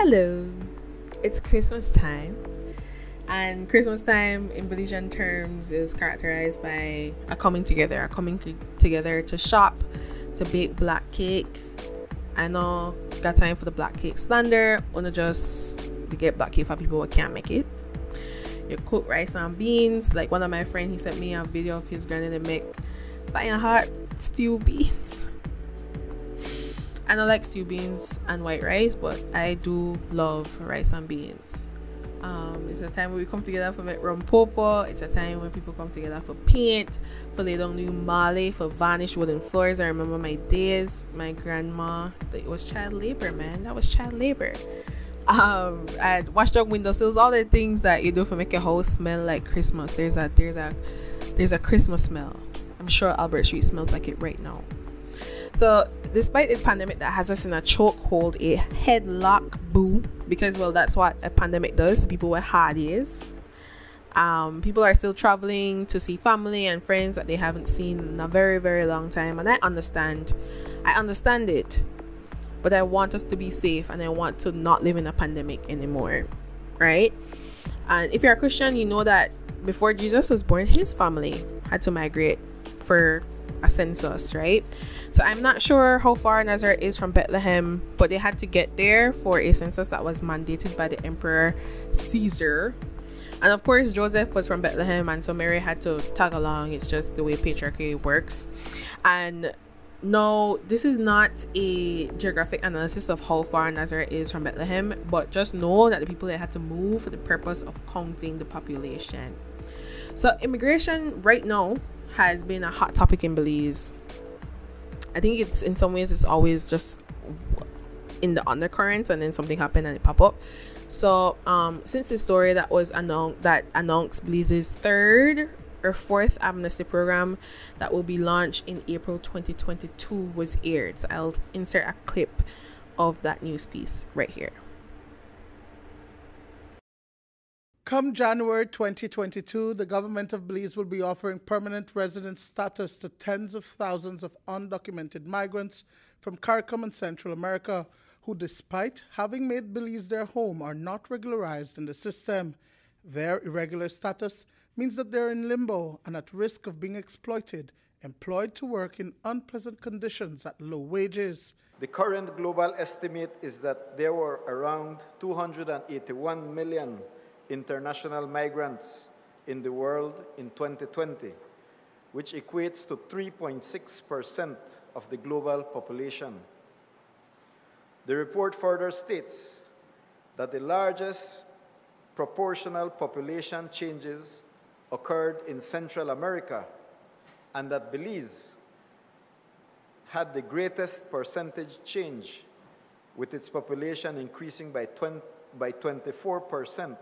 Hello, it's Christmas time, and Christmas time in Belizean terms is characterized by a coming together, a coming together to shop, to bake black cake. I know got time for the black cake slander, wanna just to get black cake for people who can't make it. You cook rice and beans. Like one of my friends, he sent me a video of his granny to make fire hot stew beans I don't like stew beans and white rice, but I do love rice and beans. Um, it's a time where we come together for rum. It's a time when people come together for paint, for lay down new male, for varnish wooden floors. I remember my days, my grandma, it was child labor, man. That was child labor. Um, and watchdog windowsills, all the things that you do for make a house smell like Christmas. There's a there's a there's a Christmas smell. I'm sure Albert Street smells like it right now. So, despite a pandemic that has us in a chokehold, a headlock boo, because well, that's what a pandemic does people with hard years. Um, people are still traveling to see family and friends that they haven't seen in a very, very long time, and I understand. I understand it, but I want us to be safe and I want to not live in a pandemic anymore, right? And if you're a Christian, you know that before Jesus was born, his family had to migrate for a census, right? So I'm not sure how far Nazareth is from Bethlehem, but they had to get there for a census that was mandated by the Emperor Caesar. And of course, Joseph was from Bethlehem, and so Mary had to tag along. It's just the way patriarchy works. And no, this is not a geographic analysis of how far Nazareth is from Bethlehem, but just know that the people that had to move for the purpose of counting the population. So, immigration right now has been a hot topic in Belize. I think it's in some ways it's always just in the undercurrents and then something happened and it pop up. So um since the story that was announced that announced Belize's third or fourth amnesty program that will be launched in April 2022 was aired. So I'll insert a clip of that news piece right here. Come January 2022, the government of Belize will be offering permanent resident status to tens of thousands of undocumented migrants from CARICOM and Central America who, despite having made Belize their home, are not regularized in the system. Their irregular status means that they're in limbo and at risk of being exploited, employed to work in unpleasant conditions at low wages. The current global estimate is that there were around 281 million international migrants in the world in 2020, which equates to 3.6% of the global population. The report further states that the largest proportional population changes occurred in Central America and that Belize had the greatest percentage change with its population increasing by, 20, by 24 percent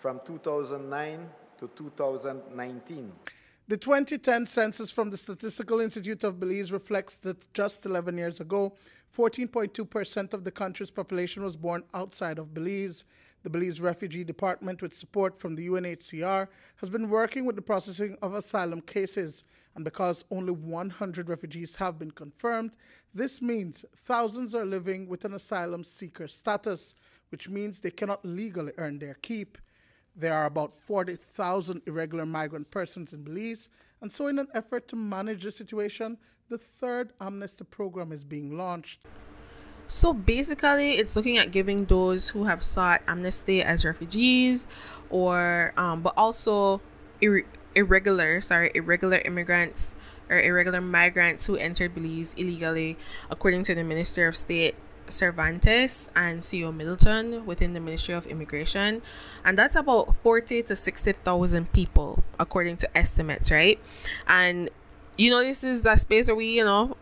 from 2009 to 2019. The 2010 census from the Statistical Institute of Belize reflects that just 11 years ago, 14.2% of the country's population was born outside of Belize. The Belize Refugee Department, with support from the UNHCR, has been working with the processing of asylum cases. And because only 100 refugees have been confirmed, this means thousands are living with an asylum seeker status, which means they cannot legally earn their keep. There are about 40,000 irregular migrant persons in Belize, and so, in an effort to manage the situation, the third amnesty program is being launched. So basically, it's looking at giving those who have sought amnesty as refugees, or um, but also ir- irregular, sorry, irregular immigrants or irregular migrants who entered Belize illegally, according to the Minister of State Cervantes and CEO Middleton within the Ministry of Immigration, and that's about forty to sixty thousand people according to estimates, right? And you know, this is a space where we, you know,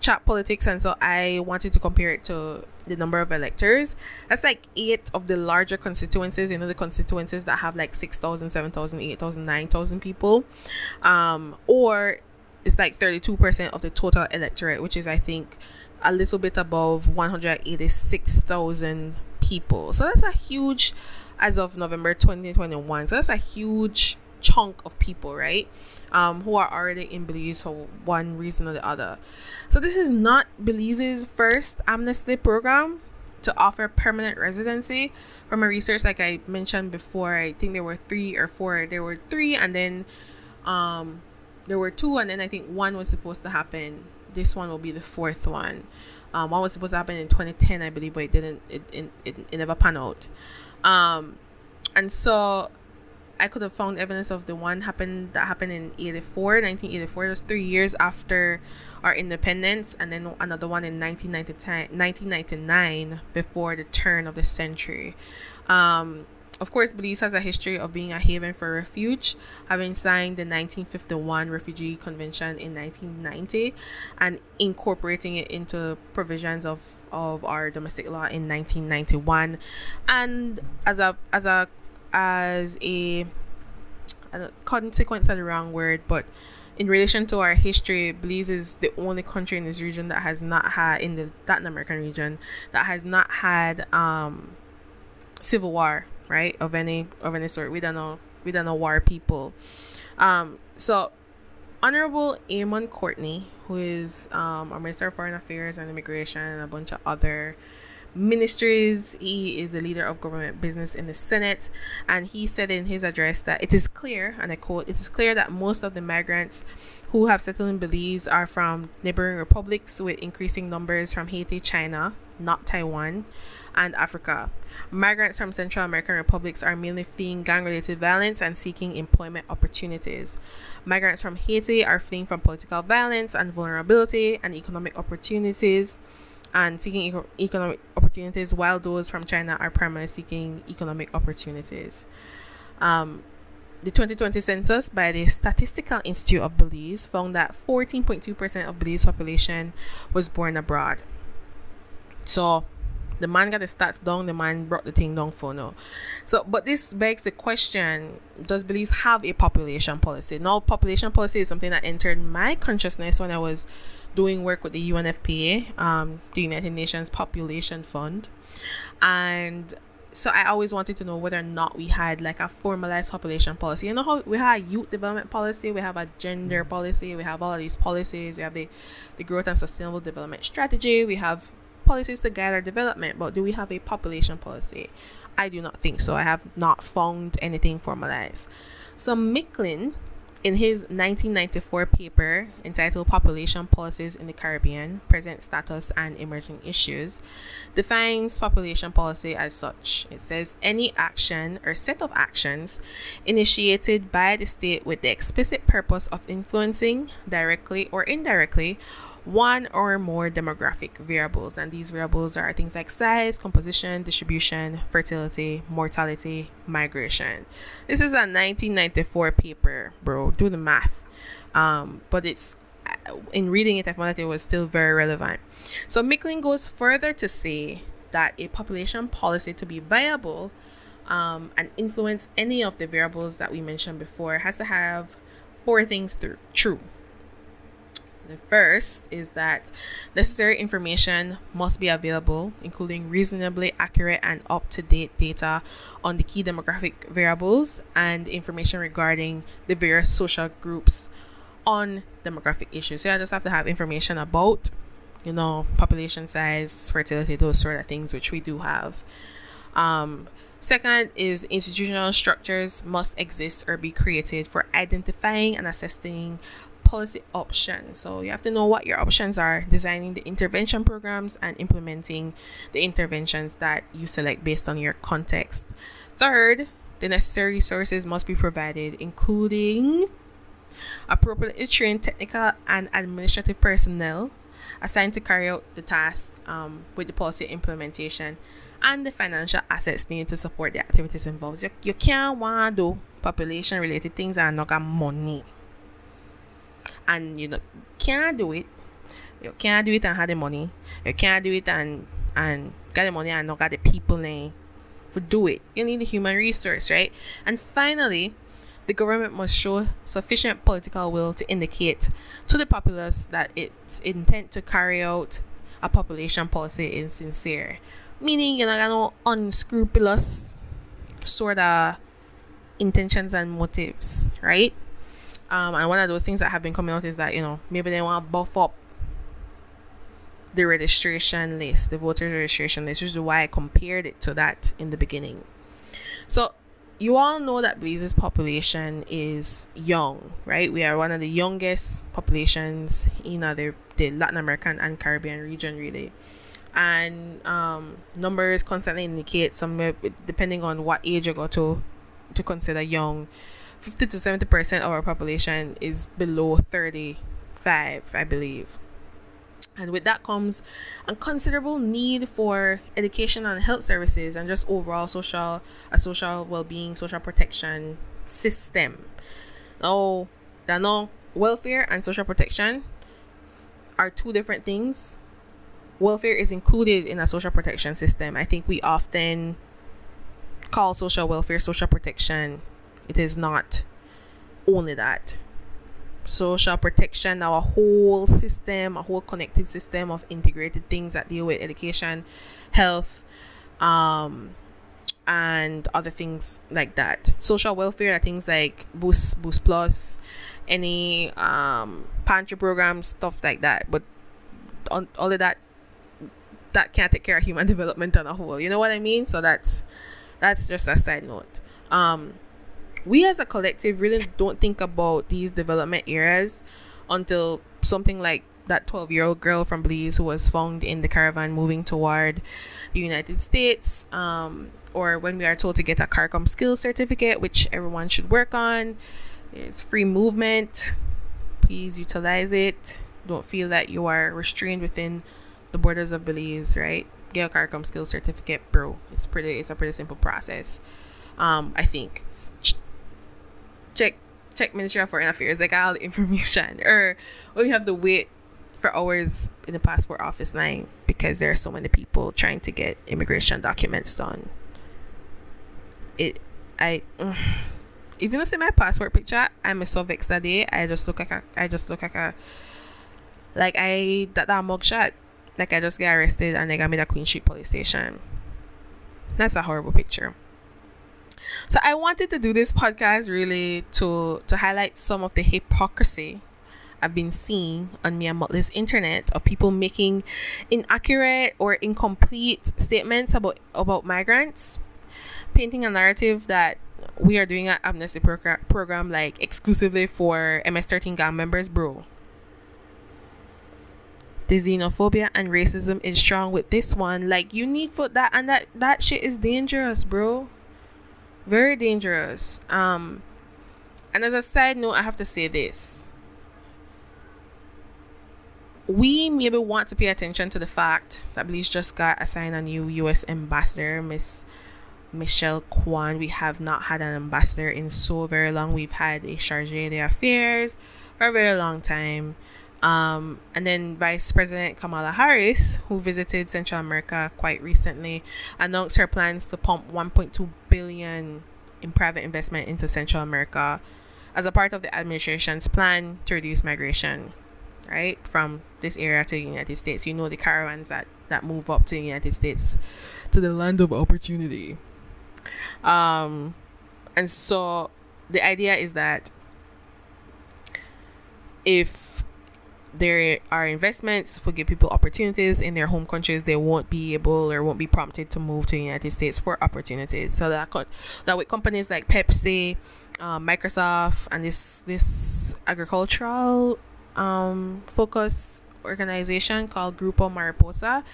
chat politics, and so I wanted to compare it to the number of electors. That's like eight of the larger constituencies, you know, the constituencies that have like 6,000, 7,000, 8,000, 9,000 people. Um, or it's like 32% of the total electorate, which is, I think, a little bit above 186,000 people. So that's a huge, as of November 2021. So that's a huge chunk of people, right? Um, who are already in Belize for one reason or the other. So this is not Belize's first amnesty program. to offer permanent residency. From a research, like I mentioned before, I think there were three or four. There were three, and then um, there were two, and then I think one was supposed to happen. This one will be the fourth one. Um, one was supposed to happen in 2010, I believe, but it didn't. It it, it, it never panned out. Um, and so I could have found evidence of the one happened that happened in 84, 1984. It was three years after our independence, and then another one in 1999 before the turn of the century. Um, of course, Belize has a history of being a haven for refuge, having signed the 1951 Refugee Convention in 1990 and incorporating it into provisions of, of our domestic law in 1991. And as a as a as a, a consequence of the wrong word, but in relation to our history, Belize is the only country in this region that has not had in the Latin American region that has not had um, civil war, right? Of any of any sort. We don't know we don't know war people. Um, so Honorable Eamon Courtenay, who is um, our Minister of Foreign Affairs and Immigration and a bunch of other ministries. He is the leader of government business in the Senate. And he said in his address that it is clear, and I quote, it is clear that most of the migrants who have settled in Belize are from neighboring republics with increasing numbers from Haiti, China, not Taiwan, and Africa. Migrants from Central American republics are mainly fleeing gang related violence and seeking employment opportunities. Migrants from Haiti are fleeing from political violence and vulnerability and economic opportunities and seeking eco- economic opportunities, while those from China are primarily seeking economic opportunities. Um, the 2020 census by the Statistical Institute of Belize found that 14.2% of Belize population was born abroad. So, the man got the stats down, the man brought the thing down for now. So, but this begs the question Does Belize have a population policy? Now, population policy is something that entered my consciousness when I was doing work with the UNFPA, um, the United Nations Population Fund, and so I always wanted to know whether or not we had like a formalized population policy. You know how we have a youth development policy, we have a gender policy, we have all of these policies, we have the, the growth and sustainable development strategy, we have policies to guide our development, but do we have a population policy? I do not think so. I have not found anything formalized. So Micklin in his 1994 paper entitled Population Policies in the Caribbean Present Status and Emerging Issues, defines population policy as such. It says any action or set of actions initiated by the state with the explicit purpose of influencing, directly or indirectly, one or more demographic variables. And these variables are things like size, composition, distribution, fertility, mortality, migration. This is a 1994 paper, bro. Do the math. Um, but it's in reading it, I found that it was still very relevant. So Micklin goes further to say that a population policy to be viable um, and influence any of the variables that we mentioned before has to have four things through, true. The first is that necessary information must be available, including reasonably accurate and up to date data on the key demographic variables and information regarding the various social groups on demographic issues. So I just have to have information about, you know, population size, fertility, those sort of things, which we do have. Um, Second is institutional structures must exist or be created for identifying and assessing policy options. So you have to know what your options are, designing the intervention programs and implementing the interventions that you select based on your context. Third, the necessary resources must be provided, including appropriately trained technical and administrative personnel assigned to carry out the task um, with the policy implementation and the financial assets needed to support the activities involved. You, you can't want to do population related things and not got money and you know can't do it? You can't do it and have the money? You can't do it and and get the money and not get the people in? To do it. You need the human resource right? And finally the government must show sufficient political will to indicate to the populace that its intent to carry out a population policy is sincere. Meaning you know no unscrupulous sort of intentions and motives right um, and one of those things that have been coming out is that you know maybe they want to buff up the registration list, the voter registration list, which is why I compared it to that in the beginning. So you all know that Belize's population is young, right? We are one of the youngest populations in uh, the, the Latin American and Caribbean region, really. And um, numbers constantly indicate somewhere, depending on what age you go to, to consider young, 50 to 70% of our population is below 35, I believe. And with that comes a considerable need for education and health services and just overall social a social well-being, social protection system. Now, that no welfare and social protection are two different things. Welfare is included in a social protection system. I think we often call social welfare social protection. It is not only that social protection, our whole system, a whole connected system of integrated things that deal with education, health, um, and other things like that. Social welfare are things like Boost, Boost Plus, any um, pantry programs, stuff like that. But on, all of that, that can't take care of human development on a whole. You know what I mean? So that's that's just a side note. Um, we as a collective really don't think about these development areas until something like that 12 year old girl from Belize who was found in the caravan moving toward the United States, um, or when we are told to get a CARICOM skills certificate, which everyone should work on. There's free movement. Please utilize it. Don't feel that you are restrained within the borders of Belize, right? Get a CARICOM skills certificate, bro. It's pretty. It's a pretty simple process. Um, I think check check Ministry of Foreign Affairs. They got all the information. Or when you have to wait for hours in the passport office line because there are so many people trying to get immigration documents done. It I mm, even see my passport picture, I'm so vexed that day. I just look like a I just look like a like I that that mugshot. Like I just got arrested and they got me at Queen Street police station. That's a horrible picture. So I wanted to do this podcast really to to highlight some of the hypocrisy I've been seeing on Mia Mottley's internet of people making inaccurate or incomplete statements about about migrants, painting a narrative that we are doing an amnesty program, like exclusively for MS13 gang members, bro. The xenophobia and racism is strong with this one. Like you need for that and that that shit is dangerous, bro very dangerous. Um, and as a side note, I have to say this. We maybe want to pay attention to the fact that Belize just got assigned a new U.S. ambassador, Miss Michelle Kwan. We have not had an ambassador in so very long. We've had a charge d'affaires for a very long time. Um, and then Vice President Kamala Harris, who visited Central America quite recently, announced her plans to pump 1.2 billion in private investment into Central America as a part of the administration's plan to reduce migration, right, from this area to the United States. You know the caravans that that move up to the United States, to the land of opportunity. Um, and so the idea is that if there are investments for give people opportunities in their home countries. They won't be able or won't be prompted to move to the united states for opportunities. So that could that with companies like pepsi uh, microsoft and this this agricultural um, focus organization called grupo mariposa.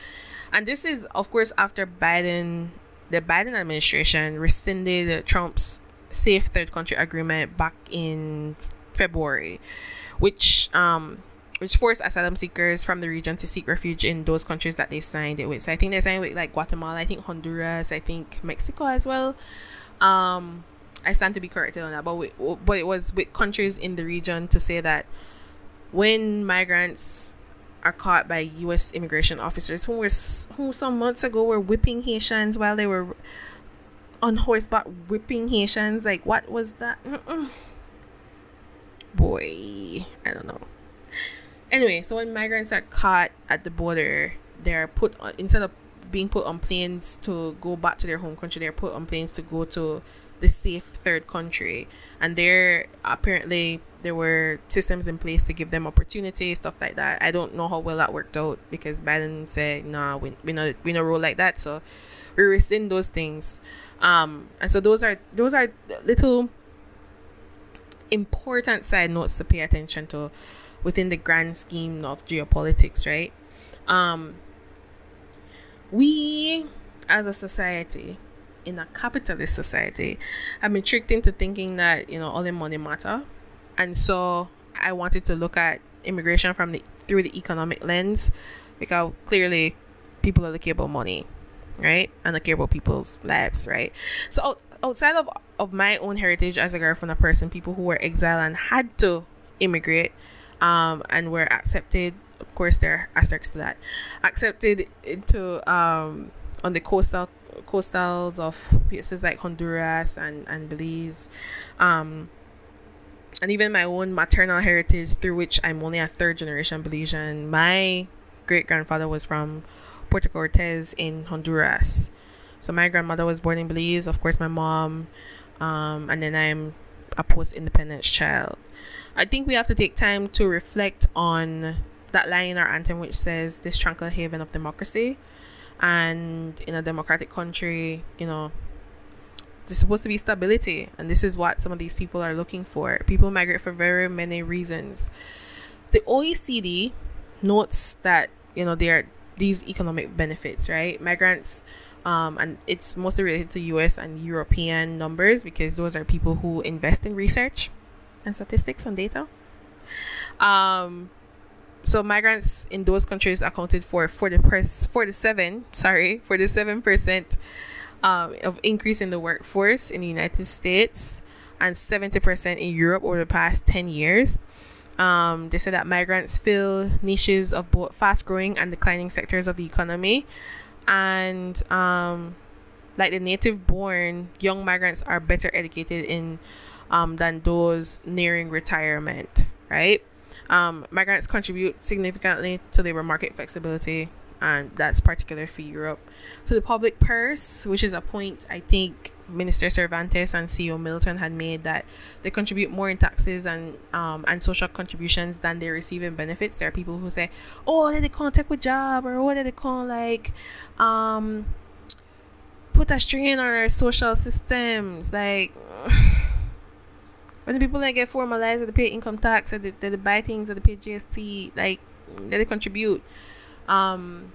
And this is of course after biden the biden administration rescinded trump's safe third country agreement back in february which um which forced asylum seekers from the region to seek refuge in those countries that they signed it with. So I think they signed with like Guatemala, I think Honduras, I think Mexico as well. Um, I stand to be corrected on that, but we, but it was with countries in the region to say that when migrants are caught by U.S. immigration officers who were who some months ago were whipping Haitians while they were on horseback whipping Haitians. Like what was that? Mm-mm. Boy, I don't know. Anyway, so when migrants are caught at the border, they're put on instead of being put on planes to go back to their home country, they're put on planes to go to the safe third country, and they're apparently there were systems in place to give them opportunities, stuff like that. I don't know how well that worked out because Biden said, "Nah, we we not we not roll like that." So we rescind those things. Um, and so those are those are little important side notes to pay attention to within the grand scheme of geopolitics, right? Um, we as a society in a capitalist society have been tricked into thinking that you know all the money matter. And so i wanted to look at immigration from the through the economic lens because clearly people are looking about money right? And they care about people's lives right? So outside of of my own heritage as a girl from a person people who were exiled and had to immigrate um and were accepted of course there are aspects to that accepted into um on the coastal coastals of places like Honduras and, and Belize. Um, and even my own maternal heritage, through which I'm only a third generation Belizean. My great grandfather was from Puerto Cortes in Honduras. So my grandmother was born in Belize, of course, my mom, um, and then I'm a post independence child. I think we have to take time to reflect on that line in our anthem which says, This tranquil haven of democracy and in a democratic country you know there's supposed to be stability and this is what some of these people are looking for. People migrate for very many reasons. The oecd notes that you know there are these economic benefits right? Migrants um, and it's mostly related to us and european numbers because those are people who invest in research and statistics and data. Um, so migrants in those countries accounted for 40 pers- 47 sorry 47 percent um, of increase in the workforce in the united states and 70% in europe over the past 10 years. Um, they said that migrants fill niches of both fast growing and declining sectors of the economy. And um, like the native born young migrants are better educated in um, than those nearing retirement right um, migrants contribute significantly to labor market flexibility, and that's particular for Europe. To the public purse, which is a point I think Minister Cervantes and CEO Milton had made that they contribute more in taxes and um, and social contributions than they receive in benefits. There are people who say, "Oh, they can't take a job," or "Oh, they can't like." Um, put a strain on our social systems like when the people that get formalized that they pay income tax that they, that they buy things that they pay GST like that they contribute um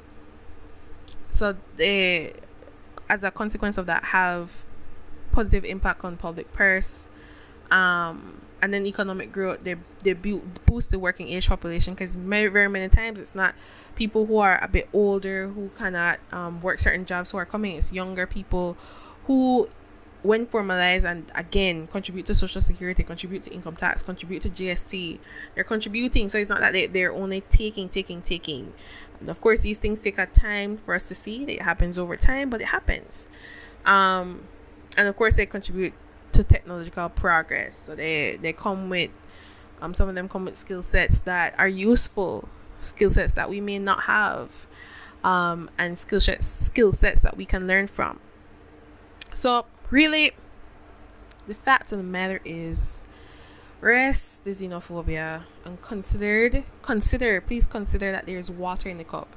so they as a consequence of that have positive impact on public purse um and then economic growth they they boost the working age population because very very many times it's not people who are a bit older who cannot um, work certain jobs who are coming it's younger people who when formalized and again contribute to social security contribute to income tax contribute to gst they're contributing. So it's not that they, they're only taking taking taking. And of course these things take a time for us to see. It happens over time but it happens. Um, and of course they contribute to technological progress. So they they come with um, some of them come with skill sets that are useful skill sets that we may not have um, and skill sets skill sets that we can learn from. So really, the fact of the matter is, rest the xenophobia and considered consider please consider that there's water in the cup.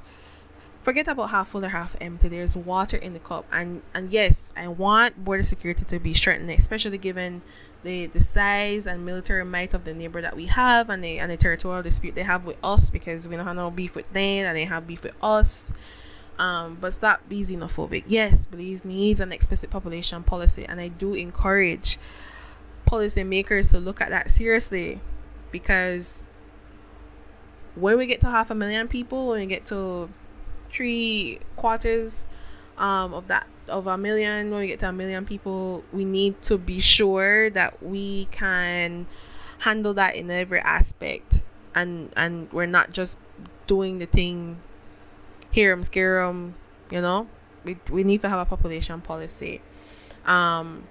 Forget about half full or half empty. There's water in the cup, and and yes, I want border security to be strengthened, especially given the the size and military might of the neighbor that we have, and the and the territorial dispute they have with us because we don't have no beef with them, and they have beef with us. Um, but stop being xenophobic. Yes, Belize needs an explicit population policy, and I do encourage policymakers to look at that seriously because when we get to half a million people, when we get to three quarters um, of that of a million, when we get to a million people, we need to be sure that we can handle that in every aspect, and and we're not just doing the thing hear them, scare them, you know. We, we need to have a population policy. Um,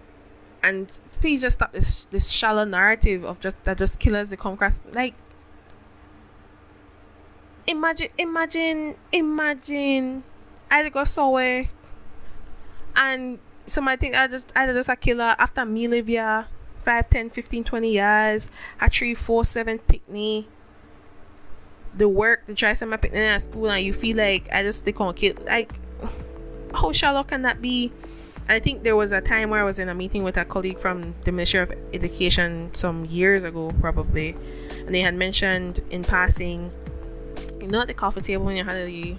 and please just stop this this shallow narrative of just that just killers they come across like imagine imagine imagine I go somewhere and somebody think I just I just a killer after me live here 5, 10, 15, 20 years, a 3, 4, 7 picnic, the work, the try some at school, and you feel like I just stick on kid. Like, how shallow can that be? I think there was a time where I was in a meeting with a colleague from the Ministry of Education some years ago, probably, and they had mentioned in passing, you know, at the coffee table when you had the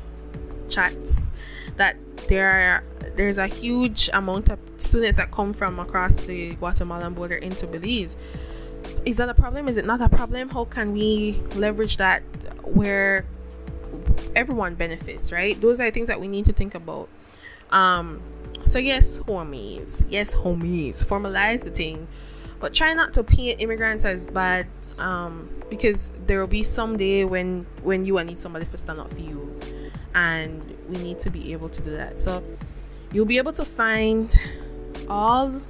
chats, that there are there's a huge amount of students that come from across the Guatemalan border into Belize. Is that a problem? Is it not a problem? How can we leverage that where everyone benefits, right? Those are things that we need to think about. Um, so yes, homies, yes, homies, formalize the thing, but try not to paint immigrants as bad. Um, because there will be some day when when you will need somebody to stand up for you, and we need to be able to do that. So you'll be able to find all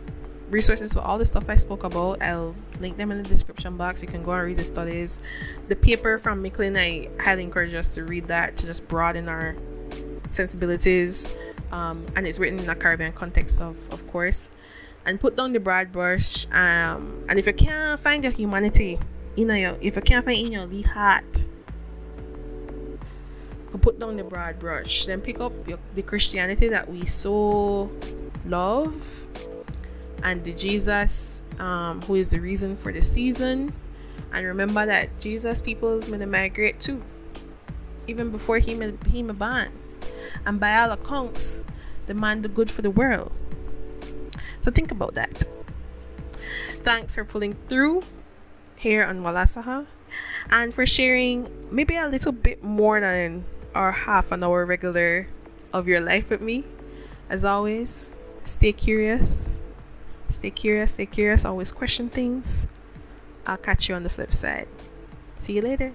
resources for all the stuff I spoke about. I'll link them in the description box. You can go and read the studies. The paper from Micklin, I highly encourage us to read that to just broaden our sensibilities. Um, and it's written in a Caribbean context, of, of course. And put down the broad brush. Um, and if you can't find your humanity, you know, your, if you can't find in your lead heart, put down the broad brush. Then pick up your, the Christianity that we so love and the Jesus um, who is the reason for the season. And remember that Jesus peoples may migrate too, even before he he may ban. And by all accounts, the man the good for the world. So think about that. Thanks for pulling through here on Walasaha and for sharing maybe a little bit more than or half an hour regular of your life with me. As always, stay curious. Stay curious, stay curious, always question things. I'll catch you on the flip side. See you later.